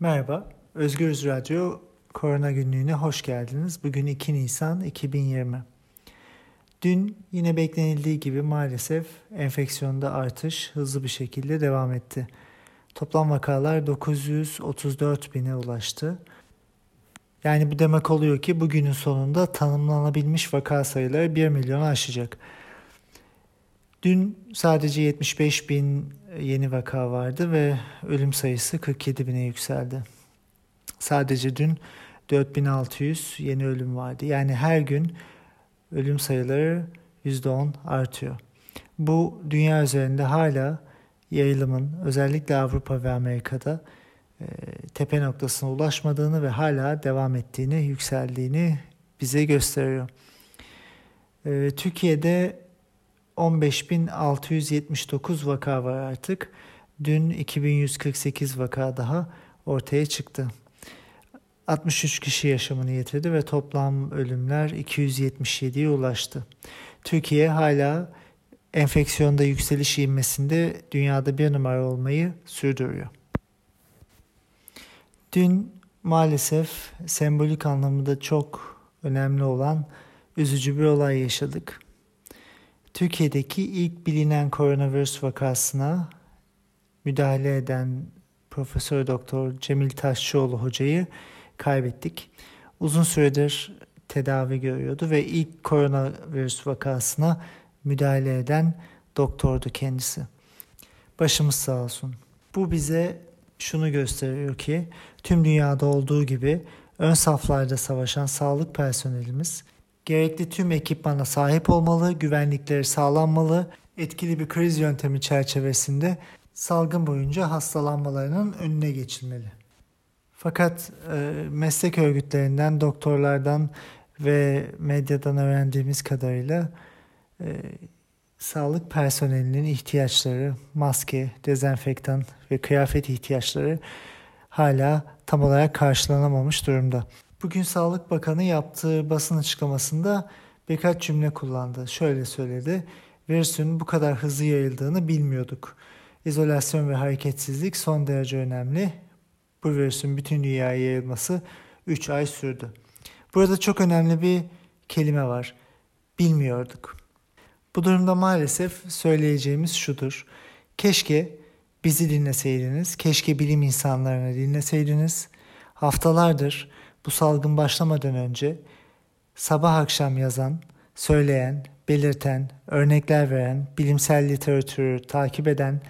Merhaba, Özgürüz Radyo Korona Günlüğü'ne hoş geldiniz. Bugün 2 Nisan 2020. Dün yine beklenildiği gibi maalesef enfeksiyonda artış hızlı bir şekilde devam etti. Toplam vakalar 934 bine ulaştı. Yani bu demek oluyor ki bugünün sonunda tanımlanabilmiş vaka sayıları 1 milyonu aşacak. Dün sadece 75 bin yeni vaka vardı ve ölüm sayısı 47 bine yükseldi. Sadece dün 4600 yeni ölüm vardı. Yani her gün ölüm sayıları %10 artıyor. Bu dünya üzerinde hala yayılımın özellikle Avrupa ve Amerika'da e, tepe noktasına ulaşmadığını ve hala devam ettiğini, yükseldiğini bize gösteriyor. E, Türkiye'de 15.679 vaka var artık. Dün 2148 vaka daha ortaya çıktı. 63 kişi yaşamını yitirdi ve toplam ölümler 277'ye ulaştı. Türkiye hala enfeksiyonda yükseliş ivmesinde dünyada bir numara olmayı sürdürüyor. Dün maalesef sembolik anlamda çok önemli olan üzücü bir olay yaşadık. Türkiye'deki ilk bilinen koronavirüs vakasına müdahale eden Profesör Doktor Cemil Taşçıoğlu hocayı kaybettik. Uzun süredir tedavi görüyordu ve ilk koronavirüs vakasına müdahale eden doktordu kendisi. Başımız sağ olsun. Bu bize şunu gösteriyor ki tüm dünyada olduğu gibi ön saflarda savaşan sağlık personelimiz gerekli tüm ekipmana sahip olmalı, güvenlikleri sağlanmalı, etkili bir kriz yöntemi çerçevesinde salgın boyunca hastalanmalarının önüne geçilmeli. Fakat e, meslek örgütlerinden, doktorlardan ve medyadan öğrendiğimiz kadarıyla e, sağlık personelinin ihtiyaçları, maske, dezenfektan ve kıyafet ihtiyaçları hala tam olarak karşılanamamış durumda. Bugün Sağlık Bakanı yaptığı basın açıklamasında birkaç cümle kullandı. Şöyle söyledi. Virüsün bu kadar hızlı yayıldığını bilmiyorduk. İzolasyon ve hareketsizlik son derece önemli. Bu virüsün bütün dünyaya yayılması 3 ay sürdü. Burada çok önemli bir kelime var. Bilmiyorduk. Bu durumda maalesef söyleyeceğimiz şudur. Keşke bizi dinleseydiniz, keşke bilim insanlarını dinleseydiniz. Haftalardır bu salgın başlamadan önce sabah akşam yazan, söyleyen, belirten, örnekler veren, bilimsel literatürü takip eden,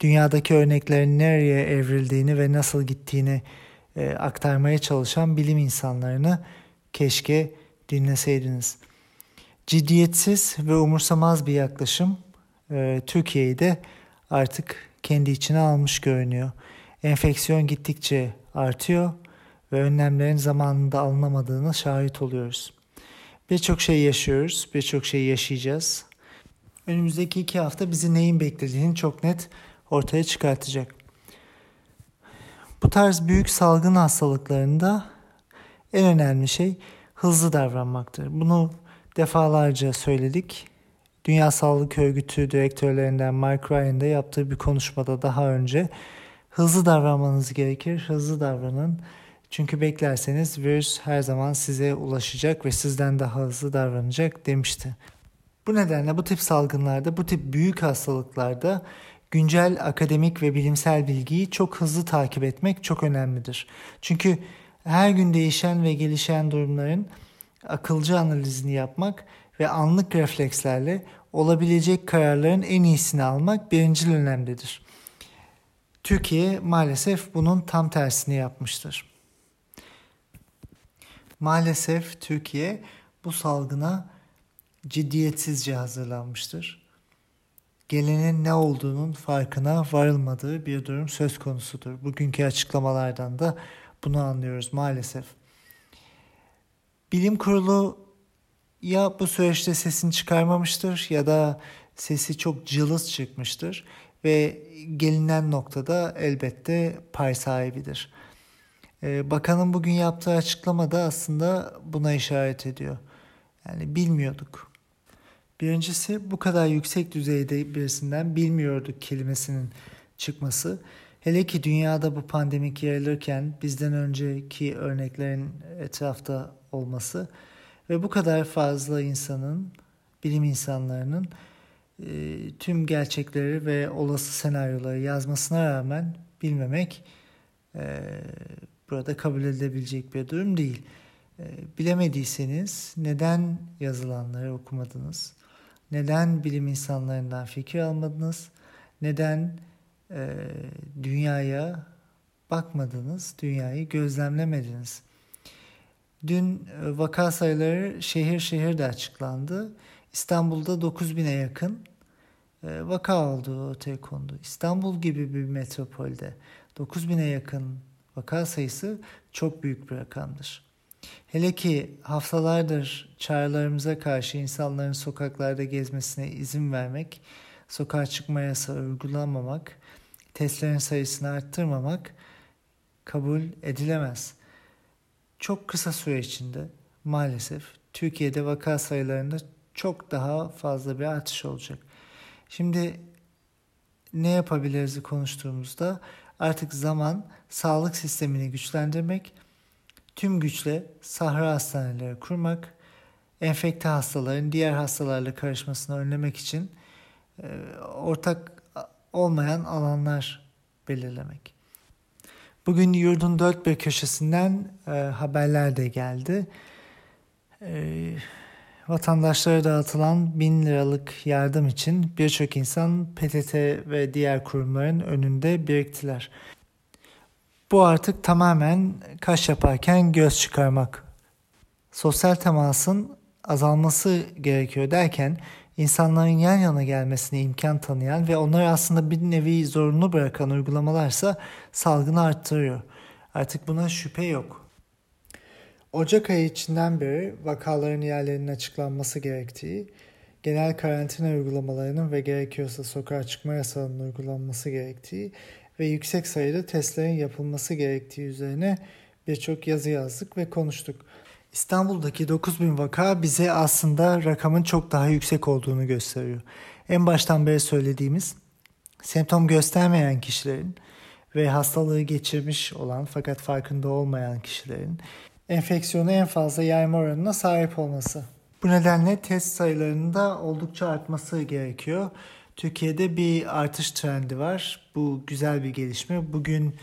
dünyadaki örneklerin nereye evrildiğini ve nasıl gittiğini e, aktarmaya çalışan bilim insanlarını keşke dinleseydiniz. Ciddiyetsiz ve umursamaz bir yaklaşım e, Türkiye'yi de artık kendi içine almış görünüyor. Enfeksiyon gittikçe artıyor ve önlemlerin zamanında alınamadığına şahit oluyoruz. Birçok şey yaşıyoruz, birçok şey yaşayacağız. Önümüzdeki iki hafta bizi neyin beklediğini çok net ortaya çıkartacak. Bu tarz büyük salgın hastalıklarında en önemli şey hızlı davranmaktır. Bunu defalarca söyledik. Dünya Sağlık Örgütü direktörlerinden Mark Ryan da yaptığı bir konuşmada daha önce hızlı davranmanız gerekir, hızlı davranın. Çünkü beklerseniz virüs her zaman size ulaşacak ve sizden daha hızlı davranacak demişti. Bu nedenle bu tip salgınlarda, bu tip büyük hastalıklarda güncel akademik ve bilimsel bilgiyi çok hızlı takip etmek çok önemlidir. Çünkü her gün değişen ve gelişen durumların akılcı analizini yapmak ve anlık reflekslerle olabilecek kararların en iyisini almak birincil önemlidir. Türkiye maalesef bunun tam tersini yapmıştır. Maalesef Türkiye bu salgına ciddiyetsizce hazırlanmıştır. Gelenin ne olduğunun farkına varılmadığı bir durum söz konusudur. Bugünkü açıklamalardan da bunu anlıyoruz maalesef. Bilim kurulu ya bu süreçte sesini çıkarmamıştır ya da sesi çok cılız çıkmıştır ve gelinen noktada elbette pay sahibidir. Ee, bakanın bugün yaptığı açıklamada aslında buna işaret ediyor. Yani bilmiyorduk. Birincisi bu kadar yüksek düzeyde birisinden bilmiyorduk kelimesinin çıkması. Hele ki dünyada bu pandemik yayılırken bizden önceki örneklerin etrafta olması ve bu kadar fazla insanın, bilim insanlarının e, tüm gerçekleri ve olası senaryoları yazmasına rağmen bilmemek e, burada kabul edilebilecek bir durum değil. E, bilemediyseniz neden yazılanları okumadınız? Neden bilim insanlarından fikir almadınız? Neden e, dünyaya bakmadınız, dünyayı gözlemlemediniz? Dün e, vaka sayıları şehir şehir de açıklandı. İstanbul'da 9000'e yakın e, vaka olduğu ortaya kondu. İstanbul gibi bir metropolde 9000'e yakın vaka sayısı çok büyük bir rakamdır. Hele ki haftalardır çağrılarımıza karşı insanların sokaklarda gezmesine izin vermek, sokağa çıkma yasağı uygulamamak, testlerin sayısını arttırmamak kabul edilemez. Çok kısa süre içinde maalesef Türkiye'de vaka sayılarında çok daha fazla bir artış olacak. Şimdi ne yapabiliriz konuştuğumuzda artık zaman sağlık sistemini güçlendirmek, tüm güçle sahra hastaneleri kurmak, enfekte hastaların diğer hastalarla karışmasını önlemek için e, ortak olmayan alanlar belirlemek. Bugün yurdun dört bir köşesinden e, haberler de geldi. E, vatandaşlara dağıtılan bin liralık yardım için birçok insan PTT ve diğer kurumların önünde biriktiler. Bu artık tamamen kaş yaparken göz çıkarmak. Sosyal temasın azalması gerekiyor derken insanların yan yana gelmesine imkan tanıyan ve onları aslında bir nevi zorunlu bırakan uygulamalarsa salgını arttırıyor. Artık buna şüphe yok. Ocak ayı içinden beri vakaların yerlerinin açıklanması gerektiği, genel karantina uygulamalarının ve gerekiyorsa sokağa çıkma yasağının uygulanması gerektiği ve yüksek sayıda testlerin yapılması gerektiği üzerine birçok yazı yazdık ve konuştuk. İstanbul'daki 9000 vaka bize aslında rakamın çok daha yüksek olduğunu gösteriyor. En baştan beri söylediğimiz semptom göstermeyen kişilerin ve hastalığı geçirmiş olan fakat farkında olmayan kişilerin enfeksiyonu en fazla yayma oranına sahip olması. Bu nedenle test sayılarında oldukça artması gerekiyor. Türkiye'de bir artış trendi var. Bu güzel bir gelişme. Bugün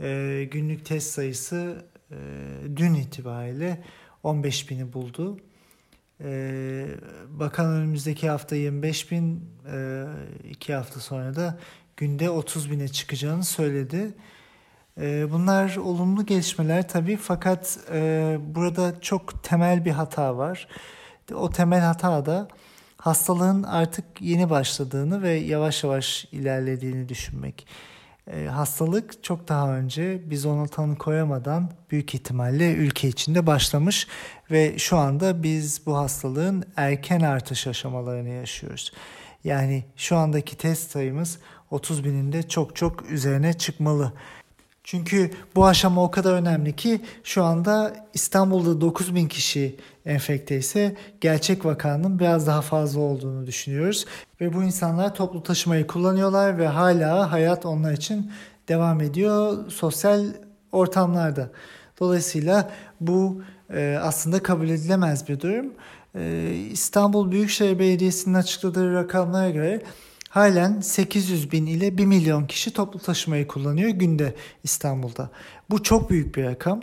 e, günlük test sayısı e, dün itibariyle 15 bini buldu. E, bakan önümüzdeki hafta 25 bin, e, iki hafta sonra da günde 30 bine çıkacağını söyledi. E, bunlar olumlu gelişmeler tabii fakat e, burada çok temel bir hata var. O temel hata da hastalığın artık yeni başladığını ve yavaş yavaş ilerlediğini düşünmek. E, hastalık çok daha önce biz ona tanı koyamadan büyük ihtimalle ülke içinde başlamış ve şu anda biz bu hastalığın erken artış aşamalarını yaşıyoruz. Yani şu andaki test sayımız 30 bininde çok çok üzerine çıkmalı. Çünkü bu aşama o kadar önemli ki şu anda İstanbul'da 9 bin kişi enfekte ise gerçek vakanın biraz daha fazla olduğunu düşünüyoruz. Ve bu insanlar toplu taşımayı kullanıyorlar ve hala hayat onlar için devam ediyor sosyal ortamlarda. Dolayısıyla bu e, aslında kabul edilemez bir durum. E, İstanbul Büyükşehir Belediyesi'nin açıkladığı rakamlara göre halen 800 bin ile 1 milyon kişi toplu taşımayı kullanıyor günde İstanbul'da. Bu çok büyük bir rakam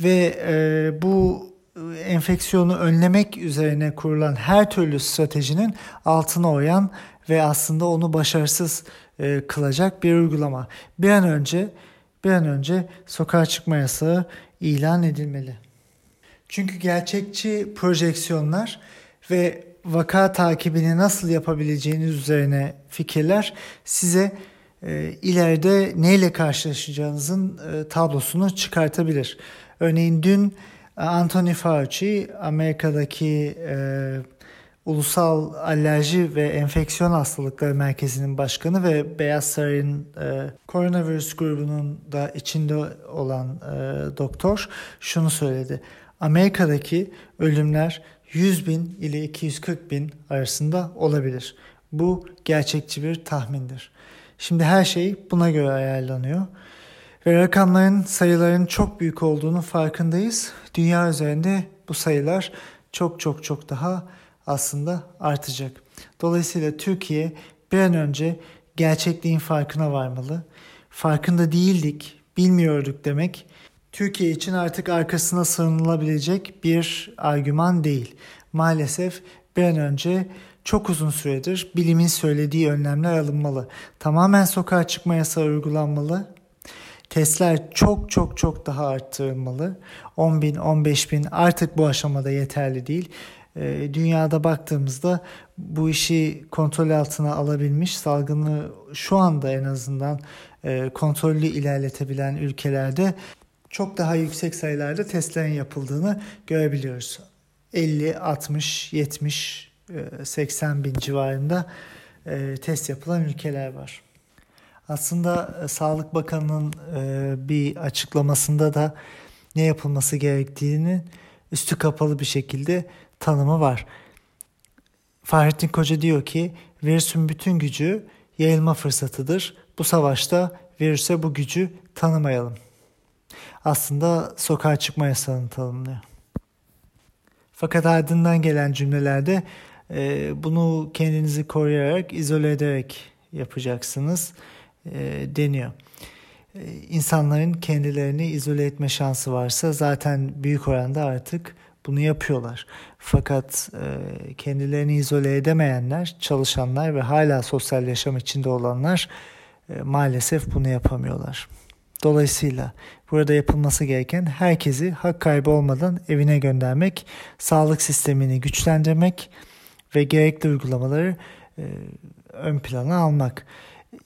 ve e, bu enfeksiyonu önlemek üzerine kurulan her türlü stratejinin altına oyan ve aslında onu başarısız e, kılacak bir uygulama. Bir an önce bir an önce sokağa çıkma yasağı ilan edilmeli. Çünkü gerçekçi projeksiyonlar ve vaka takibini nasıl yapabileceğiniz üzerine fikirler size e, ileride neyle karşılaşacağınızın e, tablosunu çıkartabilir. Örneğin dün Anthony Fauci Amerika'daki e, Ulusal Alerji ve Enfeksiyon Hastalıkları Merkezi'nin başkanı ve Beyaz Saray'ın e, koronavirüs grubunun da içinde olan e, doktor şunu söyledi. Amerika'daki ölümler 100 bin ile 240 bin arasında olabilir. Bu gerçekçi bir tahmindir. Şimdi her şey buna göre ayarlanıyor. Ve rakamların, sayıların çok büyük olduğunu farkındayız. Dünya üzerinde bu sayılar çok çok çok daha aslında artacak. Dolayısıyla Türkiye bir an önce gerçekliğin farkına varmalı. Farkında değildik, bilmiyorduk demek Türkiye için artık arkasına sığınılabilecek bir argüman değil. Maalesef bir an önce çok uzun süredir bilimin söylediği önlemler alınmalı. Tamamen sokağa çıkma yasağı uygulanmalı. Testler çok çok çok daha arttırılmalı. 10 bin, 15 bin artık bu aşamada yeterli değil. Ee, dünyada baktığımızda bu işi kontrol altına alabilmiş, salgını şu anda en azından e, kontrollü ilerletebilen ülkelerde çok daha yüksek sayılarda testlerin yapıldığını görebiliyoruz. 50, 60, 70, 80 bin civarında e, test yapılan ülkeler var. Aslında e, Sağlık Bakanı'nın e, bir açıklamasında da ne yapılması gerektiğini üstü kapalı bir şekilde tanımı var. Fahrettin Koca diyor ki virüsün bütün gücü yayılma fırsatıdır. Bu savaşta virüse bu gücü tanımayalım. Aslında sokağa çıkma yasağını tanımlıyor. Fakat ardından gelen cümlelerde e, bunu kendinizi koruyarak, izole ederek yapacaksınız e, deniyor. E, insanların kendilerini izole etme şansı varsa zaten büyük oranda artık bunu yapıyorlar. Fakat e, kendilerini izole edemeyenler, çalışanlar ve hala sosyal yaşam içinde olanlar e, maalesef bunu yapamıyorlar. Dolayısıyla burada yapılması gereken herkesi hak kaybı olmadan evine göndermek, sağlık sistemini güçlendirmek ve gerekli uygulamaları e, ön plana almak.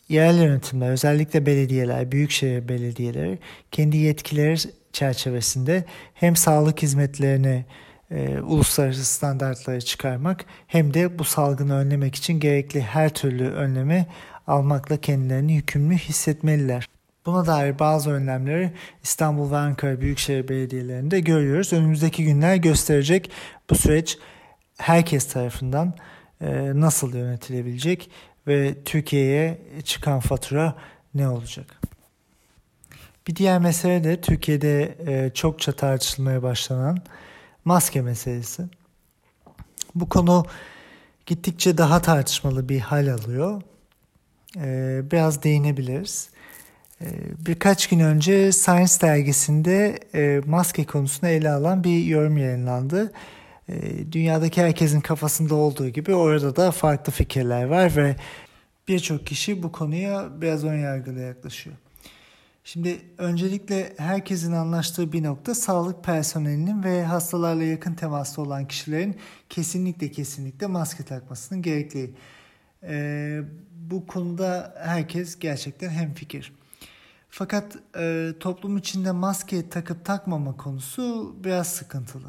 Yerel yönetimler, özellikle belediyeler, büyükşehir belediyeleri kendi yetkileri çerçevesinde hem sağlık hizmetlerini e, uluslararası standartlara çıkarmak hem de bu salgını önlemek için gerekli her türlü önlemi almakla kendilerini yükümlü hissetmeliler. Buna dair bazı önlemleri İstanbul ve Ankara Büyükşehir Belediyelerinde görüyoruz. Önümüzdeki günler gösterecek bu süreç herkes tarafından e, nasıl yönetilebilecek ve Türkiye'ye çıkan fatura ne olacak? Bir diğer mesele de Türkiye'de e, çokça tartışılmaya başlanan maske meselesi. Bu konu gittikçe daha tartışmalı bir hal alıyor. E, biraz değinebiliriz. Ee, birkaç gün önce Science dergisinde e, maske konusunu ele alan bir yorum yayınlandı. Ee, dünyadaki herkesin kafasında olduğu gibi orada da farklı fikirler var ve birçok kişi bu konuya biraz ön yargılı yaklaşıyor. Şimdi öncelikle herkesin anlaştığı bir nokta sağlık personelinin ve hastalarla yakın temasta olan kişilerin kesinlikle kesinlikle maske takmasının gerekli. Ee, bu konuda herkes gerçekten hemfikir. Fakat e, toplum içinde maske takıp takmama konusu biraz sıkıntılı.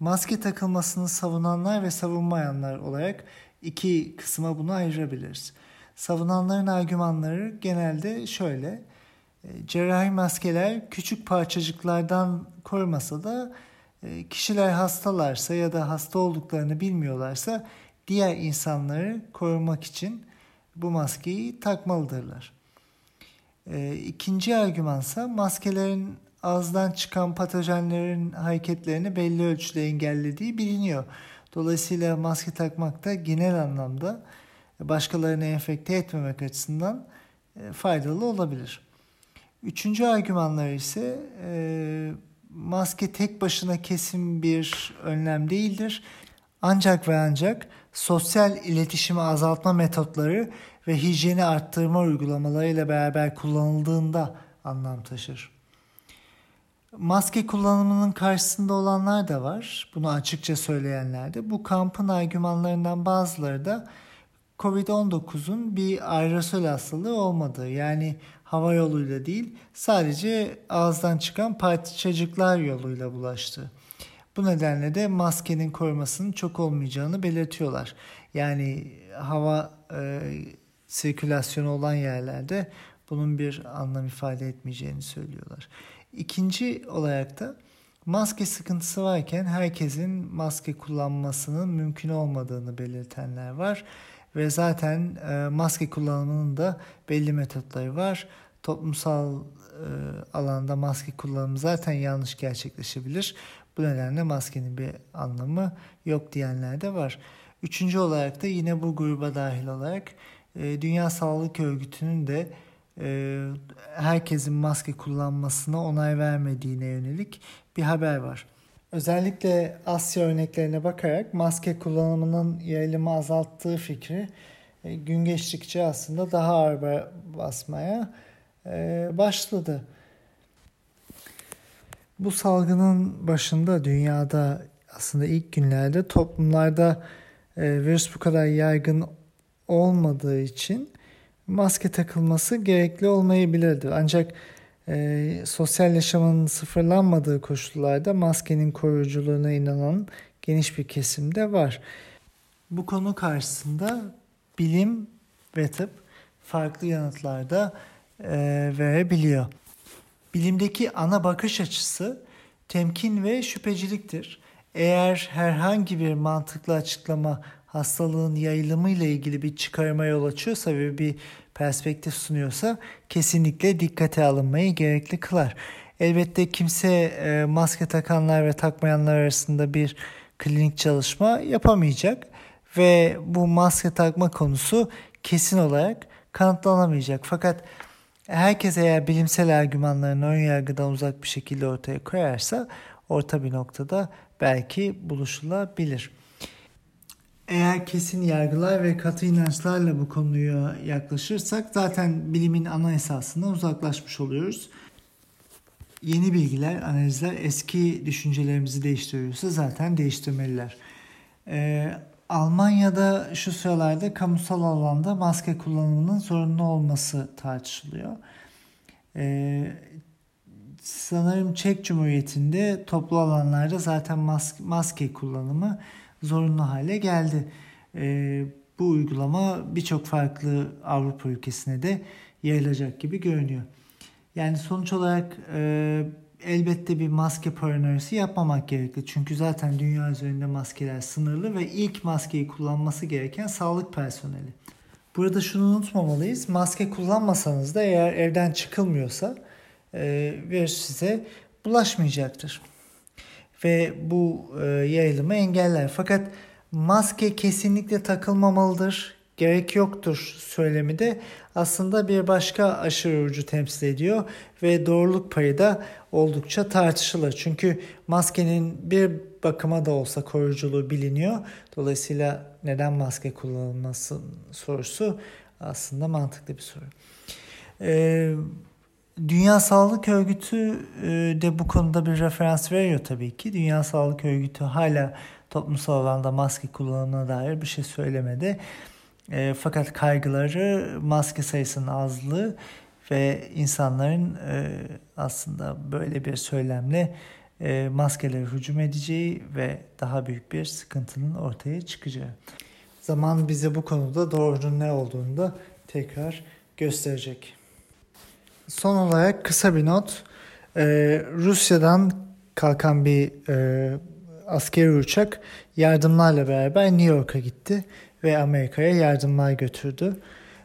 Maske takılmasını savunanlar ve savunmayanlar olarak iki kısma bunu ayırabiliriz. Savunanların argümanları genelde şöyle. E, cerrahi maskeler küçük parçacıklardan korumasa da e, kişiler hastalarsa ya da hasta olduklarını bilmiyorlarsa diğer insanları korumak için bu maskeyi takmalıdırlar. E, ikinci argümansa maskelerin ağızdan çıkan patojenlerin hareketlerini belli ölçüde engellediği biliniyor. Dolayısıyla maske takmak da genel anlamda başkalarını enfekte etmemek açısından e, faydalı olabilir. Üçüncü argümanlar ise e, maske tek başına kesin bir önlem değildir. Ancak ve ancak sosyal iletişimi azaltma metotları ve hijyeni arttırma uygulamalarıyla beraber kullanıldığında anlam taşır. Maske kullanımının karşısında olanlar da var. Bunu açıkça söyleyenler de. Bu kampın argümanlarından bazıları da Covid-19'un bir aerosol hastalığı olmadığı yani hava yoluyla değil sadece ağızdan çıkan parçacıklar yoluyla bulaştı. Bu nedenle de maskenin korumasının çok olmayacağını belirtiyorlar. Yani hava e, sirkülasyonu olan yerlerde bunun bir anlam ifade etmeyeceğini söylüyorlar. İkinci olarak da maske sıkıntısı varken herkesin maske kullanmasının mümkün olmadığını belirtenler var ve zaten e, maske kullanımının da belli metotları var. Toplumsal e, alanda maske kullanımı zaten yanlış gerçekleşebilir. Bu nedenle maskenin bir anlamı yok diyenler de var. Üçüncü olarak da yine bu gruba dahil olarak e, Dünya Sağlık Örgütü'nün de e, herkesin maske kullanmasına onay vermediğine yönelik bir haber var. Özellikle Asya örneklerine bakarak maske kullanımının yayılımı azalttığı fikri e, gün geçtikçe aslında daha ağır basmaya e, başladı. Bu salgının başında dünyada aslında ilk günlerde toplumlarda virüs bu kadar yaygın olmadığı için maske takılması gerekli olmayabilirdi. Ancak e, sosyal yaşamın sıfırlanmadığı koşullarda maskenin koruyuculuğuna inanan geniş bir kesimde var. Bu konu karşısında bilim ve tıp farklı yanıtlarda e, verebiliyor. Bilimdeki ana bakış açısı temkin ve şüpheciliktir. Eğer herhangi bir mantıklı açıklama hastalığın yayılımı ile ilgili bir çıkarıma yol açıyorsa ve bir perspektif sunuyorsa kesinlikle dikkate alınmayı gerekli kılar. Elbette kimse e, maske takanlar ve takmayanlar arasında bir klinik çalışma yapamayacak ve bu maske takma konusu kesin olarak kanıtlanamayacak. Fakat herkes eğer bilimsel argümanlarını ön yargıdan uzak bir şekilde ortaya koyarsa orta bir noktada belki buluşulabilir. Eğer kesin yargılar ve katı inançlarla bu konuya yaklaşırsak zaten bilimin ana esasından uzaklaşmış oluyoruz. Yeni bilgiler, analizler eski düşüncelerimizi değiştiriyorsa zaten değiştirmeliler. Ee, Almanya'da şu sıralarda kamusal alanda maske kullanımının zorunlu olması tartışılıyor. Ee, sanırım Çek Cumhuriyeti'nde toplu alanlarda zaten maske, maske kullanımı zorunlu hale geldi. E, bu uygulama birçok farklı Avrupa ülkesine de yayılacak gibi görünüyor. Yani sonuç olarak e, elbette bir maske paranoyası yapmamak gerekli. Çünkü zaten dünya üzerinde maskeler sınırlı ve ilk maskeyi kullanması gereken sağlık personeli. Burada şunu unutmamalıyız. Maske kullanmasanız da eğer evden çıkılmıyorsa e, virüs size bulaşmayacaktır ve bu e, yayılımı engeller. Fakat maske kesinlikle takılmamalıdır, gerek yoktur söylemi de aslında bir başka aşırı ucu temsil ediyor ve doğruluk payı da oldukça tartışılır. Çünkü maskenin bir bakıma da olsa koruyuculuğu biliniyor. Dolayısıyla neden maske kullanılması sorusu aslında mantıklı bir soru. Ee, Dünya Sağlık Örgütü e, de bu konuda bir referans veriyor tabii ki. Dünya Sağlık Örgütü hala toplumsal alanda maske kullanımına dair bir şey söylemedi. E, fakat kaygıları maske sayısının azlığı ve insanların e, aslında böyle bir söylemle e, maskelere hücum edeceği ve daha büyük bir sıkıntının ortaya çıkacağı. Zaman bize bu konuda doğrunun ne olduğunu da tekrar gösterecek. Son olarak kısa bir not. Ee, Rusya'dan kalkan bir e, askeri uçak yardımlarla beraber New York'a gitti ve Amerika'ya yardımlar götürdü.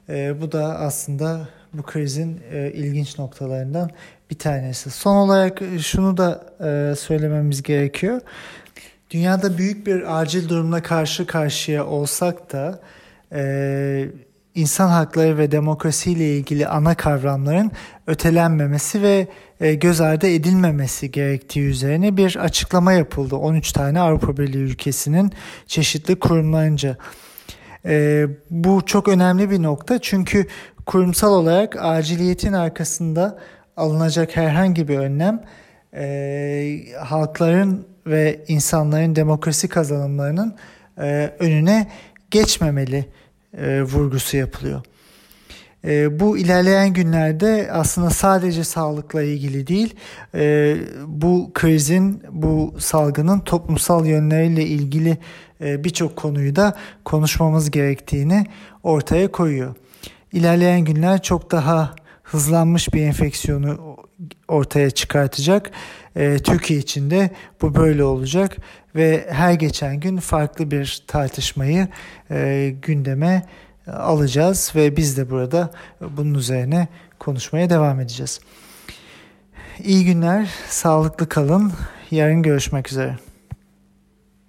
E, bu da aslında bu krizin e, ilginç noktalarından bir tanesi. Son olarak şunu da e, söylememiz gerekiyor. Dünyada büyük bir acil durumla karşı karşıya olsak da e, insan hakları ve demokrasi ile ilgili ana kavramların ötelenmemesi ve e, göz ardı edilmemesi gerektiği üzerine bir açıklama yapıldı. 13 tane Avrupa Birliği ülkesinin çeşitli kurumlarınca. E, bu çok önemli bir nokta çünkü kurumsal olarak aciliyetin arkasında alınacak herhangi bir önlem e, halkların ve insanların demokrasi kazanımlarının önüne geçmemeli e, vurgusu yapılıyor. E, bu ilerleyen günlerde aslında sadece sağlıkla ilgili değil, e, bu krizin, bu salgının toplumsal yönleriyle ilgili e, birçok konuyu da konuşmamız gerektiğini ortaya koyuyor. İlerleyen günler çok daha hızlanmış bir enfeksiyonu ortaya çıkartacak. E, Türkiye için de bu böyle olacak ve her geçen gün farklı bir tartışmayı e, gündeme alacağız ve biz de burada bunun üzerine konuşmaya devam edeceğiz. İyi günler, sağlıklı kalın. Yarın görüşmek üzere.